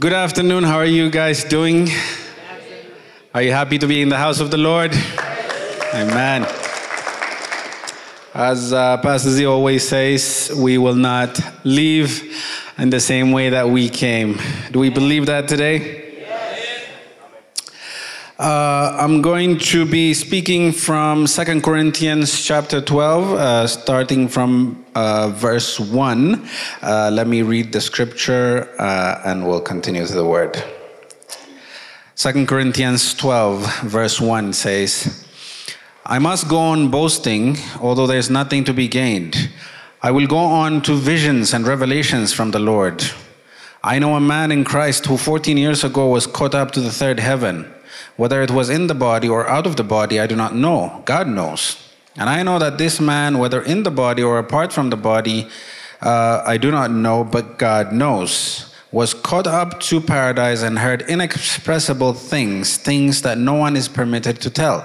Good afternoon. How are you guys doing? Are you happy to be in the house of the Lord? Amen. As uh, Pastor Z always says, we will not leave in the same way that we came. Do we believe that today? Uh, I'm going to be speaking from Second Corinthians chapter 12, uh, starting from uh, verse 1. Uh, let me read the scripture uh, and we'll continue to the word. Second Corinthians 12, verse 1 says, I must go on boasting, although there's nothing to be gained. I will go on to visions and revelations from the Lord. I know a man in Christ who 14 years ago was caught up to the third heaven. Whether it was in the body or out of the body, I do not know. God knows. And I know that this man, whether in the body or apart from the body, uh, I do not know, but God knows, was caught up to paradise and heard inexpressible things, things that no one is permitted to tell.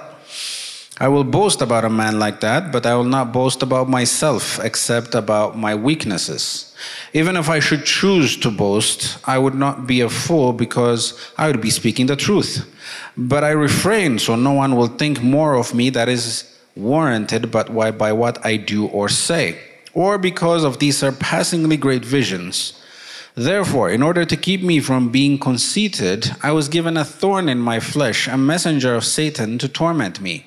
I will boast about a man like that, but I will not boast about myself except about my weaknesses. Even if I should choose to boast, I would not be a fool because I would be speaking the truth. But I refrain so no one will think more of me that is warranted but why by what I do or say, or because of these surpassingly great visions. Therefore, in order to keep me from being conceited, I was given a thorn in my flesh, a messenger of Satan to torment me.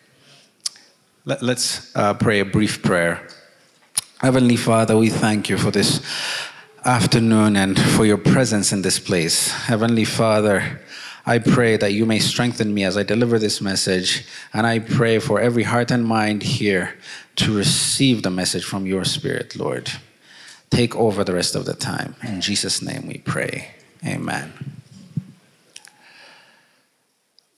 Let, us uh, pray a brief prayer. Heavenly Father, we thank you for this afternoon and for your presence in this place. Heavenly Father, I pray that you may strengthen me as I deliver this message, and I pray for every heart and mind here to receive the message from your Spirit, Lord. Take over the rest of the time. In Jesus' name we pray. Amen.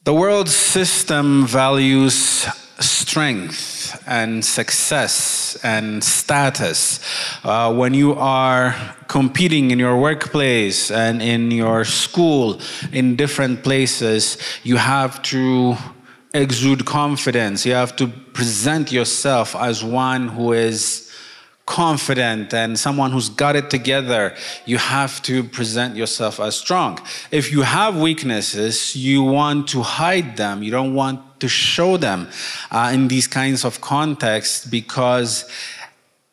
The world system values strength and success and status. Uh, when you are competing in your workplace and in your school, in different places, you have to exude confidence. You have to present yourself as one who is confident and someone who's got it together, you have to present yourself as strong. If you have weaknesses, you want to hide them. You don't want to show them uh, in these kinds of contexts because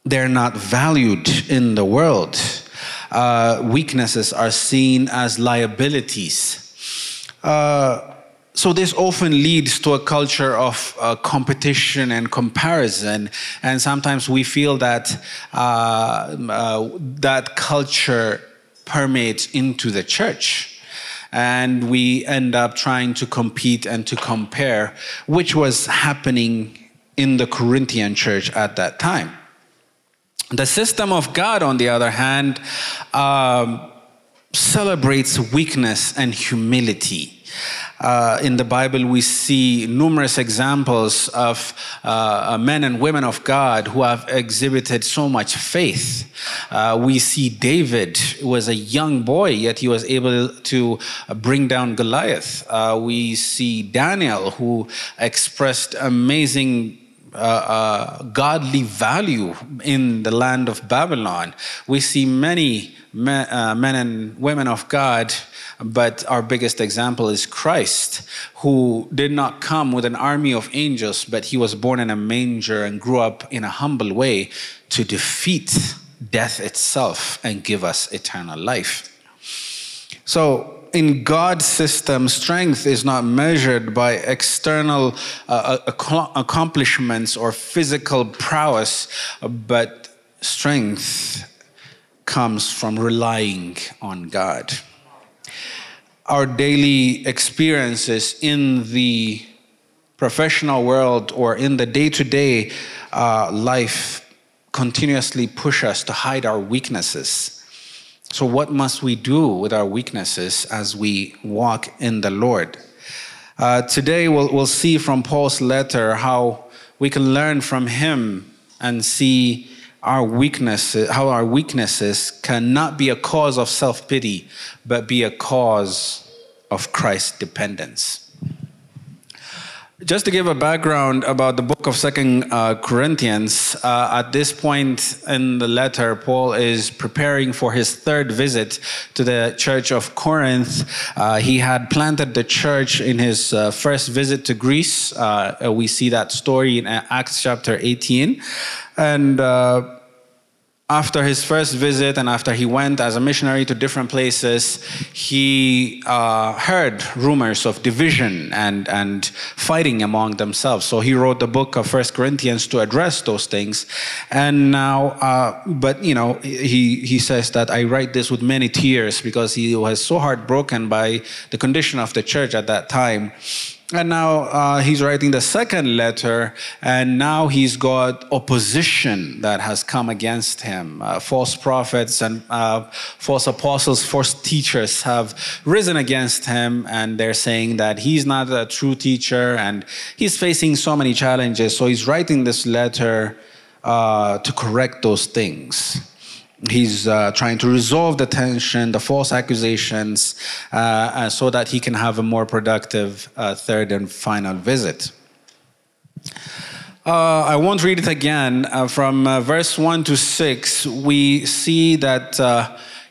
they're not valued in the world. Uh, weaknesses are seen as liabilities. Uh, so this often leads to a culture of uh, competition and comparison and sometimes we feel that uh, uh, that culture permeates into the church and we end up trying to compete and to compare which was happening in the corinthian church at that time. The system of god on the other hand um, celebrates weakness and humility uh, in the Bible, we see numerous examples of uh, men and women of God who have exhibited so much faith. Uh, we see David who was a young boy, yet he was able to bring down Goliath. Uh, we see Daniel, who expressed amazing uh, uh, godly value in the land of Babylon. We see many men, uh, men and women of God but our biggest example is Christ, who did not come with an army of angels, but he was born in a manger and grew up in a humble way to defeat death itself and give us eternal life. So, in God's system, strength is not measured by external uh, accomplishments or physical prowess, but strength comes from relying on God our daily experiences in the professional world or in the day to day life continuously push us to hide our weaknesses. So, what must we do with our weaknesses as we walk in the Lord? Uh, today, we'll, we'll see from Paul's letter how we can learn from him and see our weaknesses, how our weaknesses cannot be a cause of self pity, but be a cause of Christ dependence. Just to give a background about the book of Second uh, Corinthians, uh, at this point in the letter, Paul is preparing for his third visit to the church of Corinth. Uh, he had planted the church in his uh, first visit to Greece. Uh, we see that story in Acts chapter 18. And uh, after his first visit and after he went as a missionary to different places, he uh, heard rumors of division and, and fighting among themselves. So he wrote the book of First Corinthians to address those things. And now, uh, but you know, he, he says that I write this with many tears because he was so heartbroken by the condition of the church at that time and now uh, he's writing the second letter, and now he's got opposition that has come against him. Uh, false prophets and uh, false apostles, false teachers have risen against him, and they're saying that he's not a true teacher, and he's facing so many challenges. So he's writing this letter uh, to correct those things he's uh, trying to resolve the tension, the false accusations, uh, uh, so that he can have a more productive uh, third and final visit. Uh, I won't read it again. Uh, from verse 1 to 6, we see that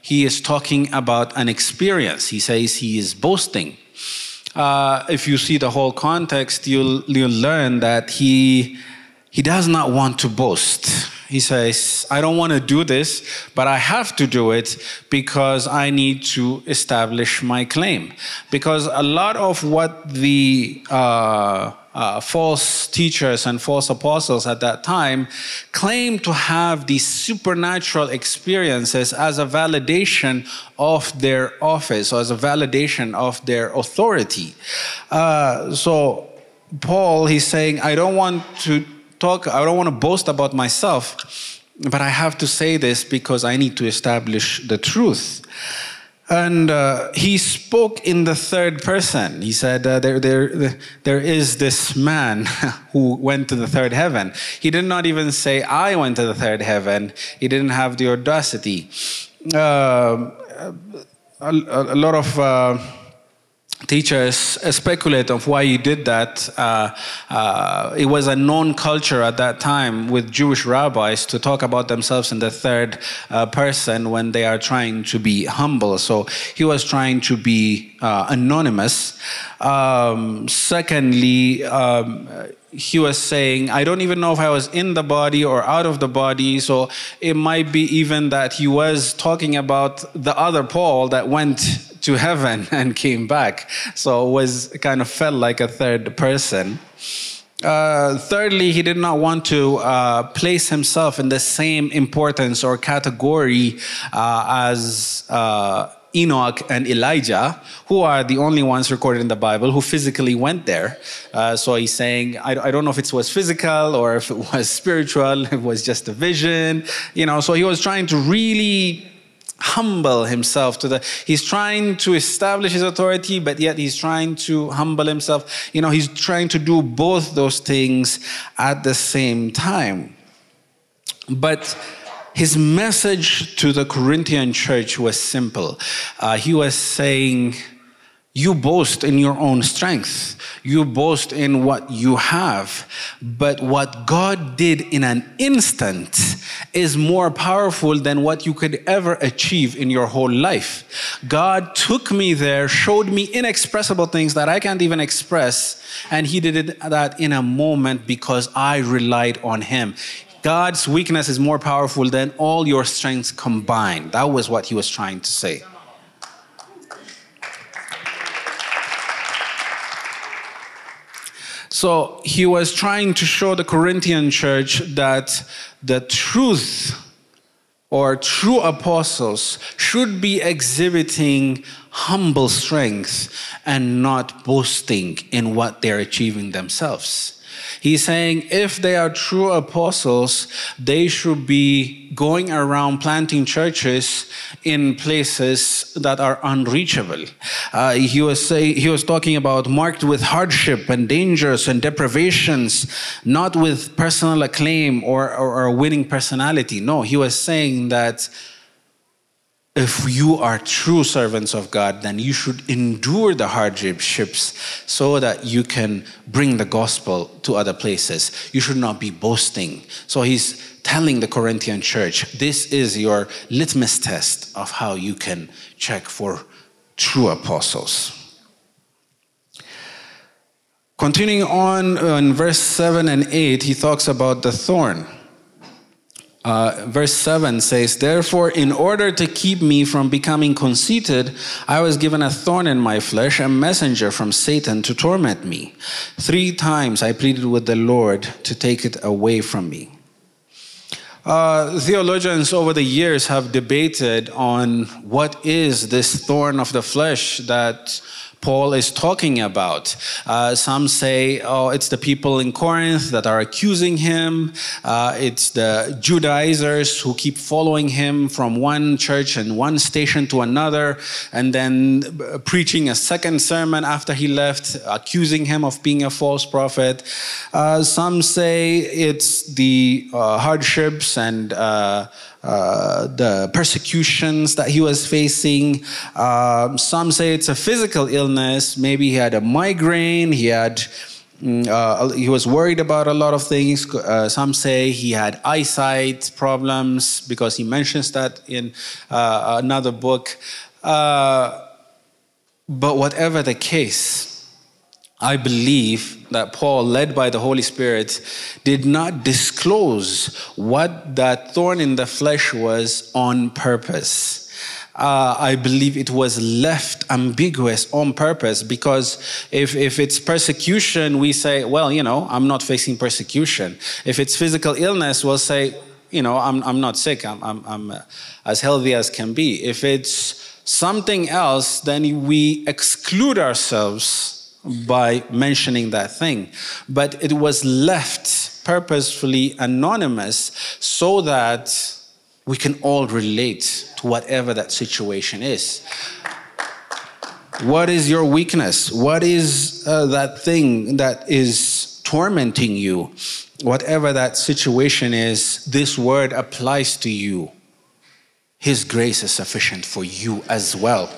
he is talking about an experience. He says he is boasting. if you see the whole context, you'll, you'll learn that he, he does not want to boast he says, I don't want to do this, but I have to do it because I need to establish my claim. Because a lot of what the uh, uh, false teachers and false apostles at that time claimed to have these supernatural experiences as a validation of their office or as a validation of their authority. Uh, so, Paul, he's saying, I don't want to talk, I don't want to boast about myself, but I have to say this because I need to establish the truth. And uh, he spoke in the third person. He said, uh, there, there, there is this man who went to the third heaven. He did not even say, I went to the third heaven. He didn't have the audacity. Uh, a, a, lot of uh, teachers speculate of why he did that. Uh, uh, it was a known culture at that time with Jewish rabbis to talk about themselves in the third uh, person when they are trying to be humble. So he was trying to be uh, anonymous. Um, secondly, um, he was saying, I don't even know if I was in the body or out of the body. So it might be even that he was talking about the other Paul that went to heaven and came back. So it was kind of felt like a third person. Uh, thirdly, he did not want to uh, place himself in the same importance or category uh, as uh, Enoch and Elijah, who are the only ones recorded in the Bible who physically went there. Uh, so he's saying, I, I, don't know if it was physical or if it was spiritual, it was just a vision, you know. So he was trying to really humble himself to the he's trying to establish his authority but yet he's trying to humble himself. You know he's trying to do both those things at the same time. But his message to the corinthian church was simple. Uh, he was saying you boast in your own strength. You boast in what you have. But what God did in an instant is more powerful than what you could ever achieve in your whole life. God took me there, showed me inexpressible things that I can't even express, and He did that in a moment because I relied on Him. God's weakness is more powerful than all your strengths combined. That was what He was trying to say. So he was trying to show the Corinthian church that the truth or true apostles should be exhibiting humble strength and not boasting in what they're achieving themselves. He's saying if they are true apostles, they should be going around planting churches in places that are unreachable. Uh, he was say, he was talking about marked with hardship and dangers and deprivations, not with personal acclaim or, or, or winning personality. No, he was saying that if you are true servants of God, then you should endure the hardships so that you can bring the gospel to other places. You should not be boasting. So he's telling the Corinthian church this is your litmus test of how you can check for true apostles. Continuing on uh, in verse 7 and 8, he talks about the thorn. Uh, verse 7 says, Therefore, in order to keep me from becoming conceited, I was given a thorn in my flesh, a messenger from Satan to torment me. Three times I pleaded with the Lord to take it away from me. Uh, theologians over the years have debated on what is this thorn of the flesh that Paul is talking about. Uh, some say, oh, it's the people in Corinth that are accusing him. Uh, it's the Judaizers who keep following him from one church and one station to another, and then preaching a second sermon after he left, accusing him of being a false prophet. Uh, some say it's the uh, hardships and uh, uh, the persecutions that he was facing. Uh, some say it's a physical illness. Maybe he had a migraine. He had. Mm, uh, he was worried about a lot of things. Uh, some say he had eyesight problems because he mentions that in uh, another book. but whatever the case, I believe that Paul, led by the Holy Spirit, did not disclose what that thorn in the flesh was on purpose. Uh, I believe it was left ambiguous on purpose because if, if it's persecution, we say, well, you know, I'm not facing persecution. If it's physical illness, we'll say, you know, I'm, I'm not sick, I'm, I'm, I'm uh, as healthy as can be. If it's something else, then we exclude ourselves by mentioning that thing. But it was left purposefully anonymous so that we can all relate to whatever that situation is. What is your weakness? What is uh, that thing that is tormenting you? Whatever that situation is, this word applies to you. His grace is sufficient for you as well.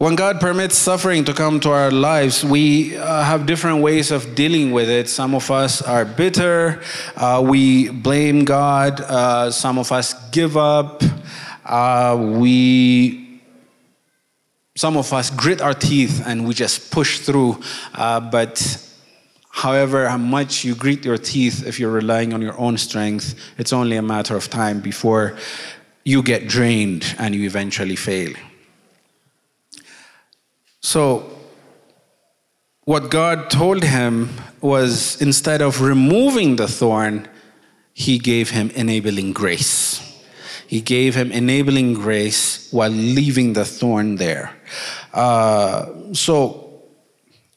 When God permits suffering to come to our lives, we uh, have different ways of dealing with it. Some of us are bitter, uh, we blame God, uh, some of us give up, uh, we, some of us grit our teeth and we just push through. Uh, but however how much you grit your teeth, if you're relying on your own strength, it's only a matter of time before you get drained and you eventually fail. So, what God told him was instead of removing the thorn, he gave him enabling grace. He gave him enabling grace while leaving the thorn there. Uh, so,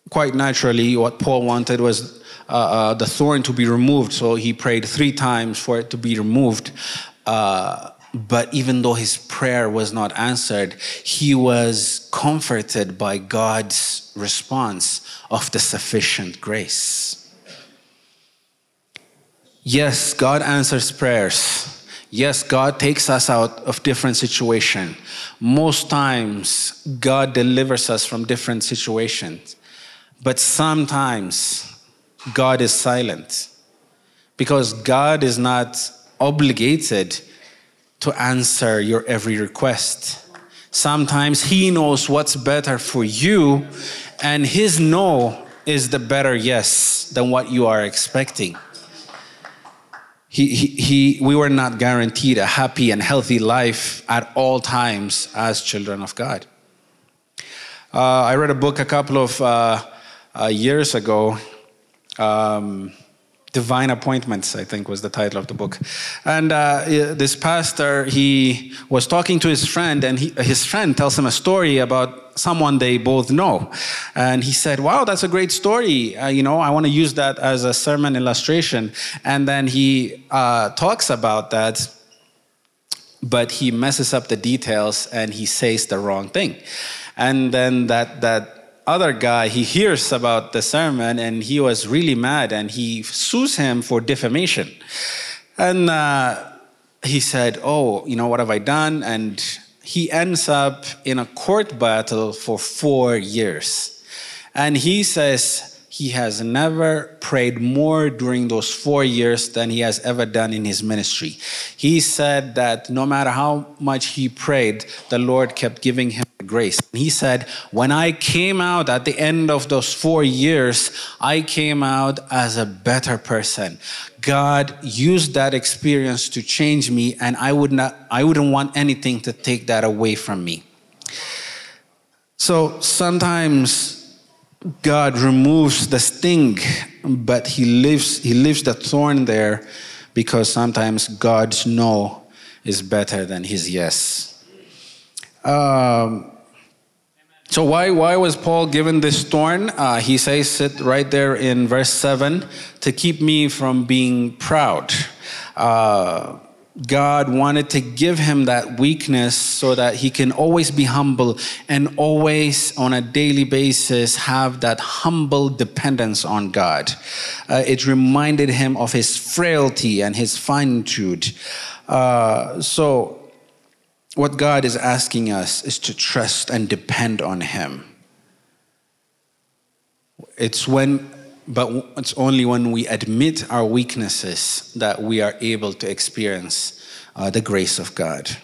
quite naturally, what Paul wanted was uh, uh, the thorn to be removed. So he prayed three times for it to be removed. Uh, but even though his prayer was not answered, he was comforted by God's response of the sufficient grace. Yes, God answers prayers. Yes, God takes us out of different situation. Most times, God delivers us from different situations. But sometimes, God is silent because God is not obligated to answer your every request. Sometimes He knows what's better for you, and His no is the better yes than what you are expecting. He, he, he, we were not guaranteed a happy and healthy life at all times as children of God. Uh, I read a book a couple of uh, uh, years ago. Um, Divine Appointments, I think was the title of the book. And uh, this pastor, he was talking to his friend, and he, his friend tells him a story about someone they both know. And he said, Wow, that's a great story. Uh, you know, I want to use that as a sermon illustration. And then he uh, talks about that, but he messes up the details and he says the wrong thing. And then that, that other guy, he hears about the sermon and he was really mad and he sues him for defamation. And uh, he said, Oh, you know, what have I done? And he ends up in a court battle for four years. And he says, he has never prayed more during those four years than he has ever done in his ministry. He said that no matter how much he prayed, the Lord kept giving him grace. He said, When I came out at the end of those four years, I came out as a better person. God used that experience to change me, and I, would not, I wouldn't want anything to take that away from me. So sometimes God removes the sting, but he leaves, he leaves the thorn there because sometimes God's no is better than his yes. Um, so why, why was Paul given this thorn? Uh, he says it right there in verse 7 to keep me from being proud. Uh, God wanted to give him that weakness so that he can always be humble and always, on a daily basis, have that humble dependence on God. Uh, it reminded him of his frailty and his finitude. Uh, so, what God is asking us is to trust and depend on him. It's when but it's only when we admit our weaknesses that we are able to experience uh, the grace of God.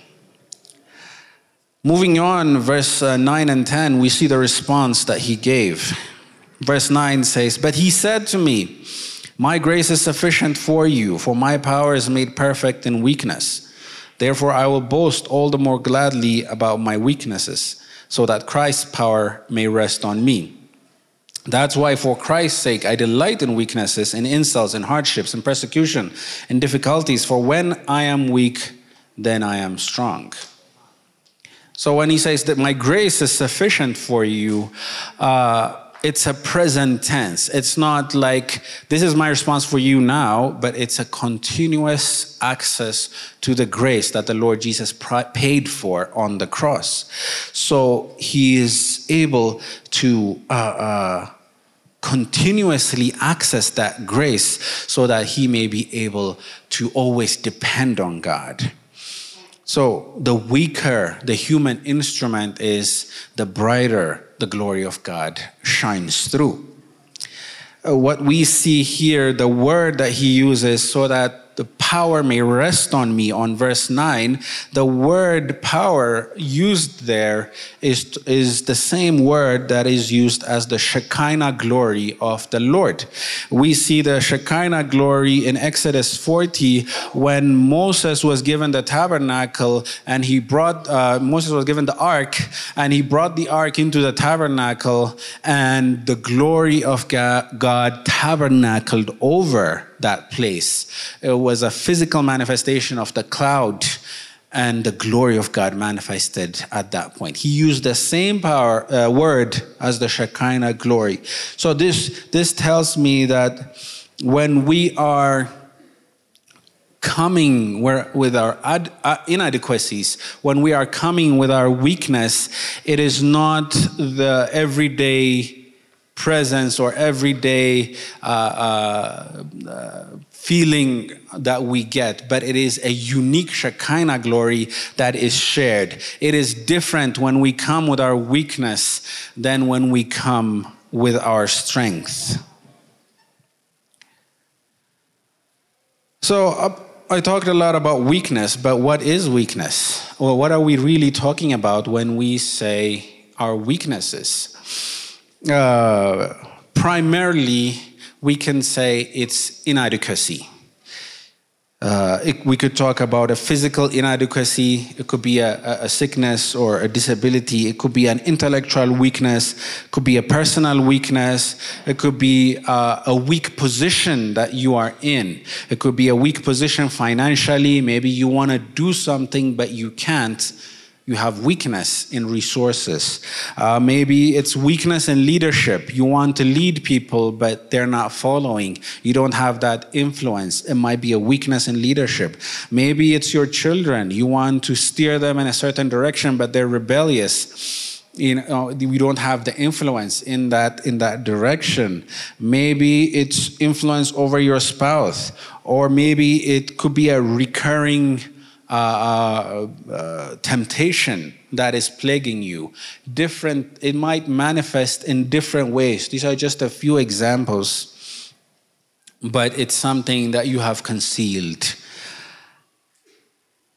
Moving on, verse uh, 9 and 10, we see the response that he gave. Verse 9 says, But he said to me, My grace is sufficient for you, for my power is made perfect in weakness. Therefore, I will boast all the more gladly about my weaknesses, so that Christ's power may rest on me. That's why, for Christ's sake, I delight in weaknesses, in insults, in hardships, in persecution, in difficulties. For when I am weak, then I am strong. So when he says that my grace is sufficient for you, uh, it's a present tense. It's not like this is my response for you now, but it's a continuous access to the grace that the Lord Jesus paid for on the cross. So he is able to uh, uh, continuously access that grace so that he may be able to always depend on God. So the weaker the human instrument is, the brighter the glory of God shines through. Uh, what we see here, the word that he uses so that the power may rest on me. On verse 9 the word power used there is, is the same word that is used as the shekinah glory of the lord. We see the shekinah glory in exodus 40 when moses was given the tabernacle and he brought uh, moses was given the ark and he brought the ark into the tabernacle and the glory of god tabernacled over that place. It was a physical manifestation of the cloud and the glory of God manifested at that point. He used the same power uh, word as the Shekinah glory. So this this tells me that when we are coming with our ad, uh, inadequacies, when we are coming with our weakness, it is not the everyday presence or everyday uh, uh, uh, feeling that we get, but it is a unique Shekinah glory that is shared. It is different when we come with our weakness than when we come with our strength. So, uh, I talked a lot about weakness, but what is weakness? Well, what are we really talking about when we say our weaknesses? Uh, primarily we can say it's inadequacy. Uh, it, we could talk about a physical inadequacy. It could be a, a, sickness or a disability. It could be an intellectual weakness. It could be a personal weakness. It could be uh, a weak position that you are in. It could be a weak position financially. Maybe you want to do something, but you can't you have weakness in resources. Uh, maybe it's weakness in leadership. You want to lead people, but they're not following. You don't have that influence. It might be a weakness in leadership. Maybe it's your children. You want to steer them in a certain direction, but they're rebellious you know we don't have the influence in that in that direction maybe it's influence over your spouse or maybe it could be a recurring uh, uh, uh, temptation that is plaguing you. Different, it might manifest in different ways. These are just a few examples, but it's something that you have concealed.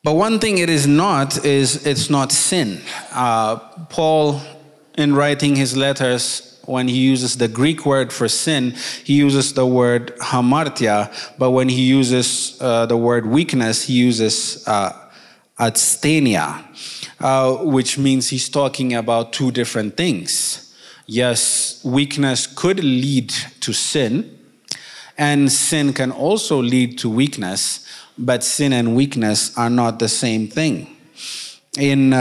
But one thing it is not is it's not sin. Uh, Paul, in writing his letters, when he uses the Greek word for sin, he uses the word hamartia, but when he uses uh, the word weakness, he uses uh, asthenia, uh, which means he's talking about two different things. Yes, weakness could lead to sin, and sin can also lead to weakness, but sin and weakness are not the same thing. In uh,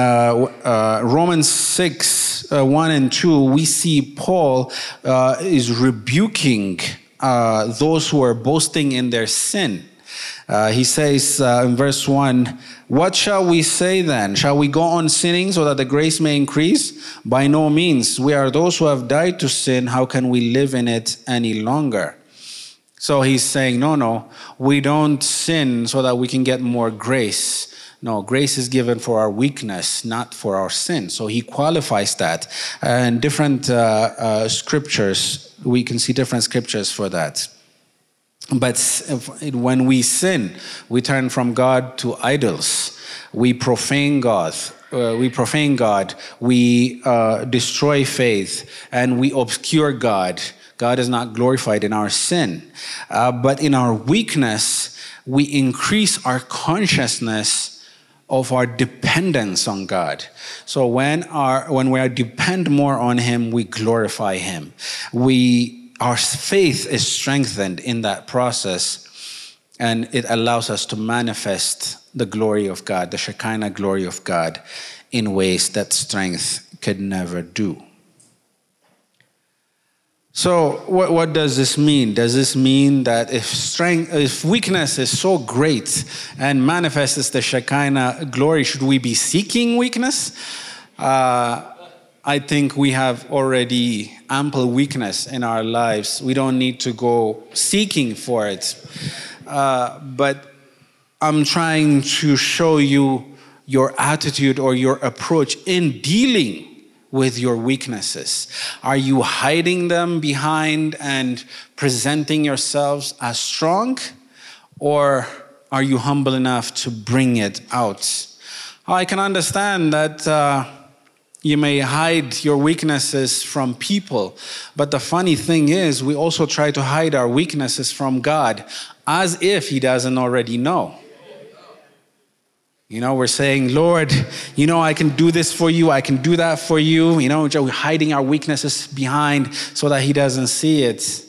uh, Romans 6, uh, 1 and 2, we see Paul uh, is rebuking uh, those who are boasting in their sin. Uh, he says in verse 1, What shall we say then? Shall we go on sinning so that the grace may increase? By no means. We are those who have died to sin. How can we live in it any longer? So he's saying, No, no, we don't sin so that we can get more grace. No, grace is given for our weakness, not for our sin. So he qualifies that. And different uh, uh, scriptures, we can see different scriptures for that. But when we sin, we turn from God to idols. We profane God. Uh, we profane God. We uh, destroy faith, and we obscure God. God is not glorified in our sin, uh, but in our weakness, we increase our consciousness of our dependence on God. So when our when we are depend more on Him, we glorify Him. We our faith is strengthened in that process, and it allows us to manifest the glory of God, the Shekinah glory of God, in ways that strength could never do. So, what, what does this mean? Does this mean that if strength, if weakness is so great and manifests the Shekinah glory, should we be seeking weakness? Uh, I think we have already ample weakness in our lives. We don't need to go seeking for it. Uh, but I'm trying to show you your attitude or your approach in dealing with your weaknesses? Are you hiding them behind and presenting yourselves as strong? Or are you humble enough to bring it out? I can understand that uh, you may hide your weaknesses from people, but the funny thing is, we also try to hide our weaknesses from God as if He doesn't already know. You know, we're saying, Lord, you know, I can do this for you, I can do that for you. You know, we're hiding our weaknesses behind so that He doesn't see it.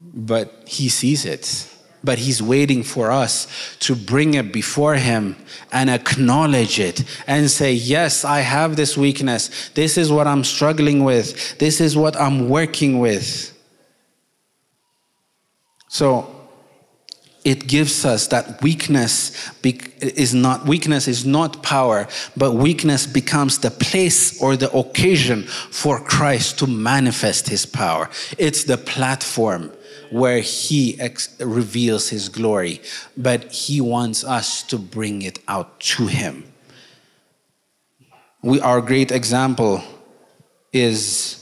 But He sees it. But He's waiting for us to bring it before Him and acknowledge it and say, Yes, I have this weakness. This is what I'm struggling with. This is what I'm working with. So, it gives us that weakness is not weakness is not power but weakness becomes the place or the occasion for christ to manifest his power. It's the platform where he ex- reveals his glory but he wants us to bring it out to him. We our great example is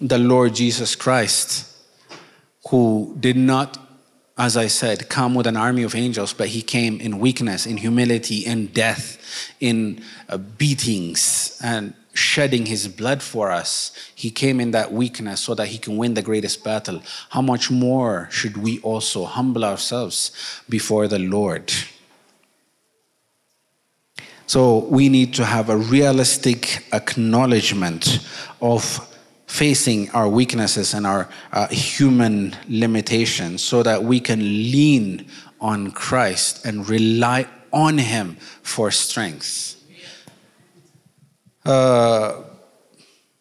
the lord jesus christ who did not as I said, come with an army of angels, but he came in weakness, in humility, in death, in uh, beatings, and shedding his blood for us. He came in that weakness so that he can win the greatest battle. How much more should we also humble ourselves before the Lord? So we need to have a realistic acknowledgement of facing our weaknesses and our uh, human limitations so that we can lean on Christ and rely on Him for strength. Uh,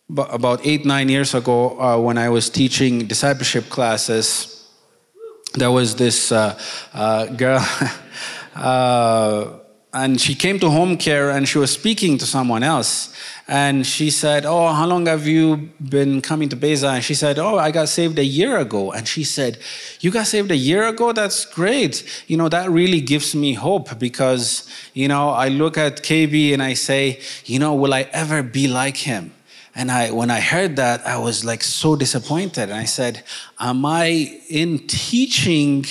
about eight, nine years ago, uh, when I was teaching discipleship classes, there was this uh, uh girl. And she came to home care and she was speaking to someone else. And she said oh how long have you been coming to beza? And she said oh i got saved a year ago. And she said you got saved a year ago? That's great. You know that really gives me hope because you know i look at kb and i say you know will i ever be like him and I, when I heard that, I was like so disappointed. And I said, Am I in teaching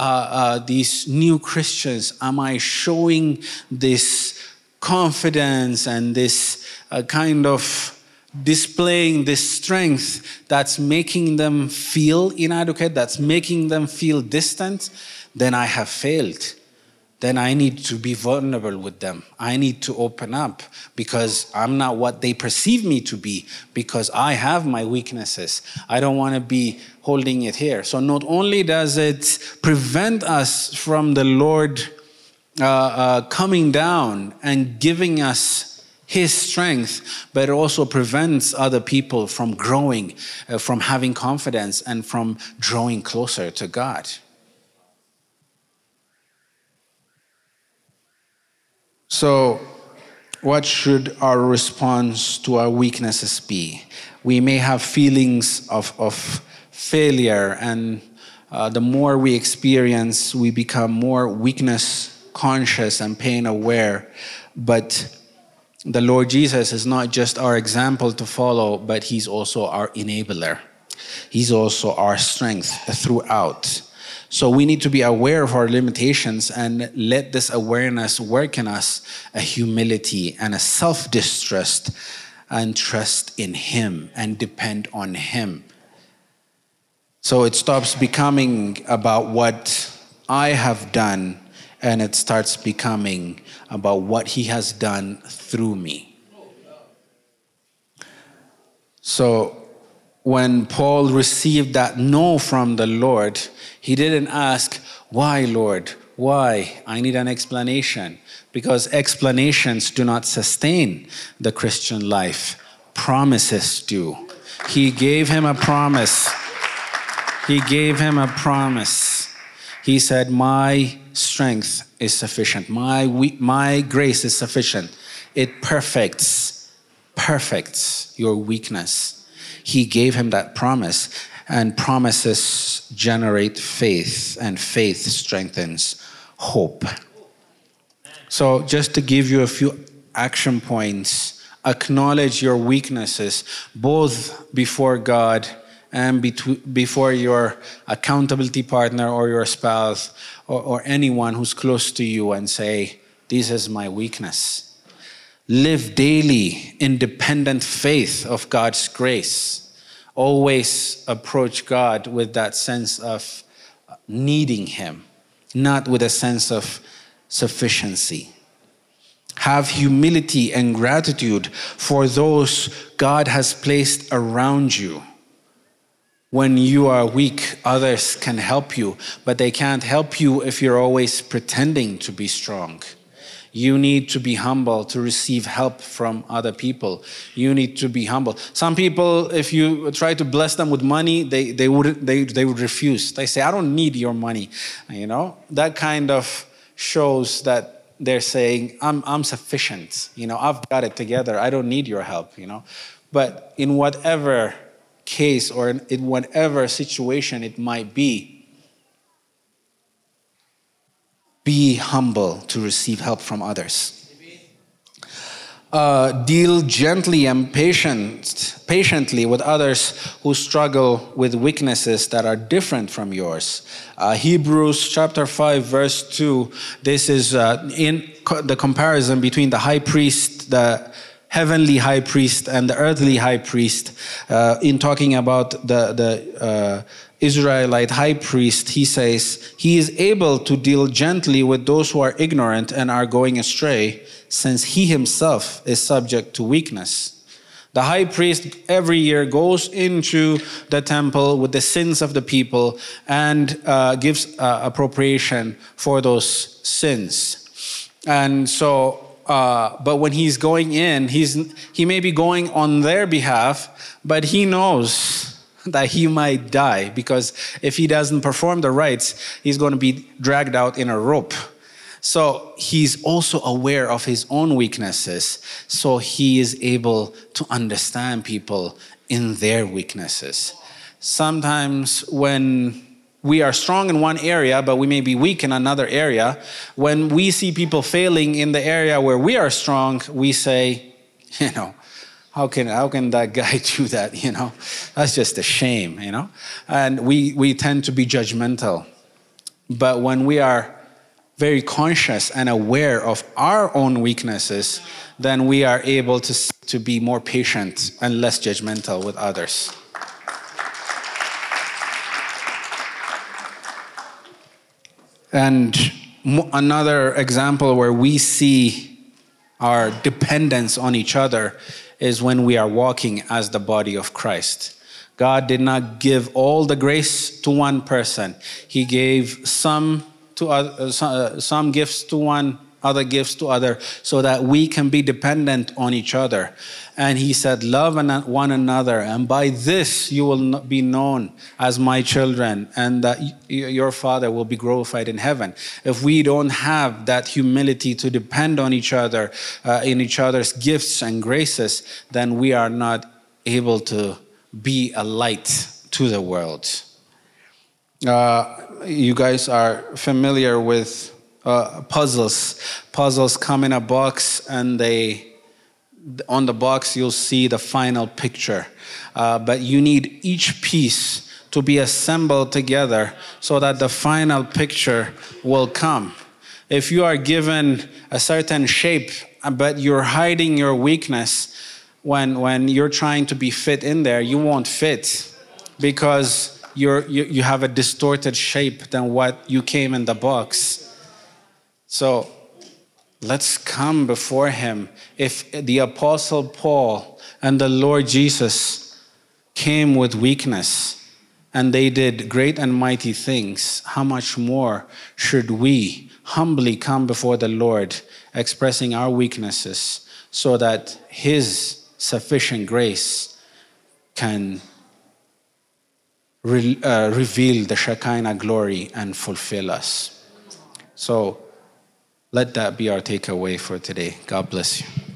uh, uh, these new Christians? Am I showing this confidence and this uh, kind of displaying this strength that's making them feel inadequate, that's making them feel distant? Then I have failed then I need to be vulnerable with them. I need to open up because I'm not what they perceive me to be because I have my weaknesses. I don't want to be holding it here. So not only does it prevent us from the Lord uh, uh, coming down and giving us his strength, but it also prevents other people from growing, uh, from having confidence, and from drawing closer to God. So, what should our response to our weaknesses be? We may have feelings of, of failure, and uh, the more we experience, we become more weakness conscious and pain aware. But the Lord Jesus is not just our example to follow, but He's also our enabler. He's also our strength throughout. So we need to be aware of our limitations and let this awareness work in us a humility and a self distrust and trust in Him and depend on Him. So it stops becoming about what I have done and it starts becoming about what He has done through me. So when Paul received that no from the Lord, he didn't ask, Why, Lord? Why? I need an explanation. Because explanations do not sustain the Christian life, promises do. He gave him a promise. He gave him a promise. He said, My strength is sufficient. My, my grace is sufficient. It perfects, perfects your weakness. He gave him that promise. And promises generate faith, and faith strengthens hope. So, just to give you a few action points, acknowledge your weaknesses, both before God and before your accountability partner or your spouse or, or anyone who's close to you, and say, This is my weakness. Live daily in dependent faith of God's grace always approach God with that sense of needing Him, not with a sense of sufficiency. Have humility and gratitude for those God has placed around you. When you are weak, others can help you, but they can't help you if you're always pretending to be strong. You need to be humble to receive help from other people. You need to be humble. Some people, if you try to bless them with money, they, they, would, they, they would refuse. They say, I don't need your money. You know, that kind of shows that they're saying, I'm, I'm sufficient. You know, I've got it together. I don't need your help, you know. But in whatever case or in whatever situation it might be, be humble to receive help from others. Uh, deal gently and patient, patiently with others who struggle with weaknesses that are different from yours. Uh, Hebrews chapter 5, verse 2, this is uh, in co- the comparison between the high priest, the heavenly high priest and the earthly high priest, uh, in talking about the, the uh, Israelite high priest, he says, He is able to deal gently with those who are ignorant and are going astray, since he himself is subject to weakness. The high priest every year goes into the temple with the sins of the people and uh, gives uh, appropriation for those sins. And so, uh, but when he's going in, he's, he may be going on their behalf, but he knows that he might die because if he doesn't perform the rites, he's going to be dragged out in a rope. So he's also aware of his own weaknesses. So he is able to understand people in their weaknesses. Sometimes when we are strong in one area, but we may be weak in another area, when we see people failing in the area where we are strong, we say, you know, how can how can that guy do that you know? That's just a shame you know? And we we tend to be judgmental. But when we are very conscious and aware of our own weaknesses then we are able to to be more patient and less judgmental with others. And another example where we see our dependence on each other is when we are walking as the body of Christ. God did not give all the grace to one person. He gave some to other, uh, some gifts to one, other gifts to other, so that we can be dependent on each other. And he said, Love one another, and by this you will be known as my children, and that your Father will be glorified in heaven. If we don't have that humility to depend on each other, uh, in each other's gifts and graces, then we are not able to be a light to the world. Uh, you guys are familiar with uh, puzzles. Puzzles come in a box and they on the box you'll see the final picture uh, but you need each piece to be assembled together so that the final picture will come if you are given a certain shape but you're hiding your weakness when, when you're trying to be fit in there you won't fit because you're, you, you have a distorted shape than what you came in the box so let's come before him. If the Apostle Paul and the Lord Jesus came with weakness and they did great and mighty things, how much more should we humbly come before the Lord, expressing our weaknesses so that his sufficient grace can re- uh, reveal the Shekinah glory and fulfill us? So, let that be our takeaway for today. God bless you.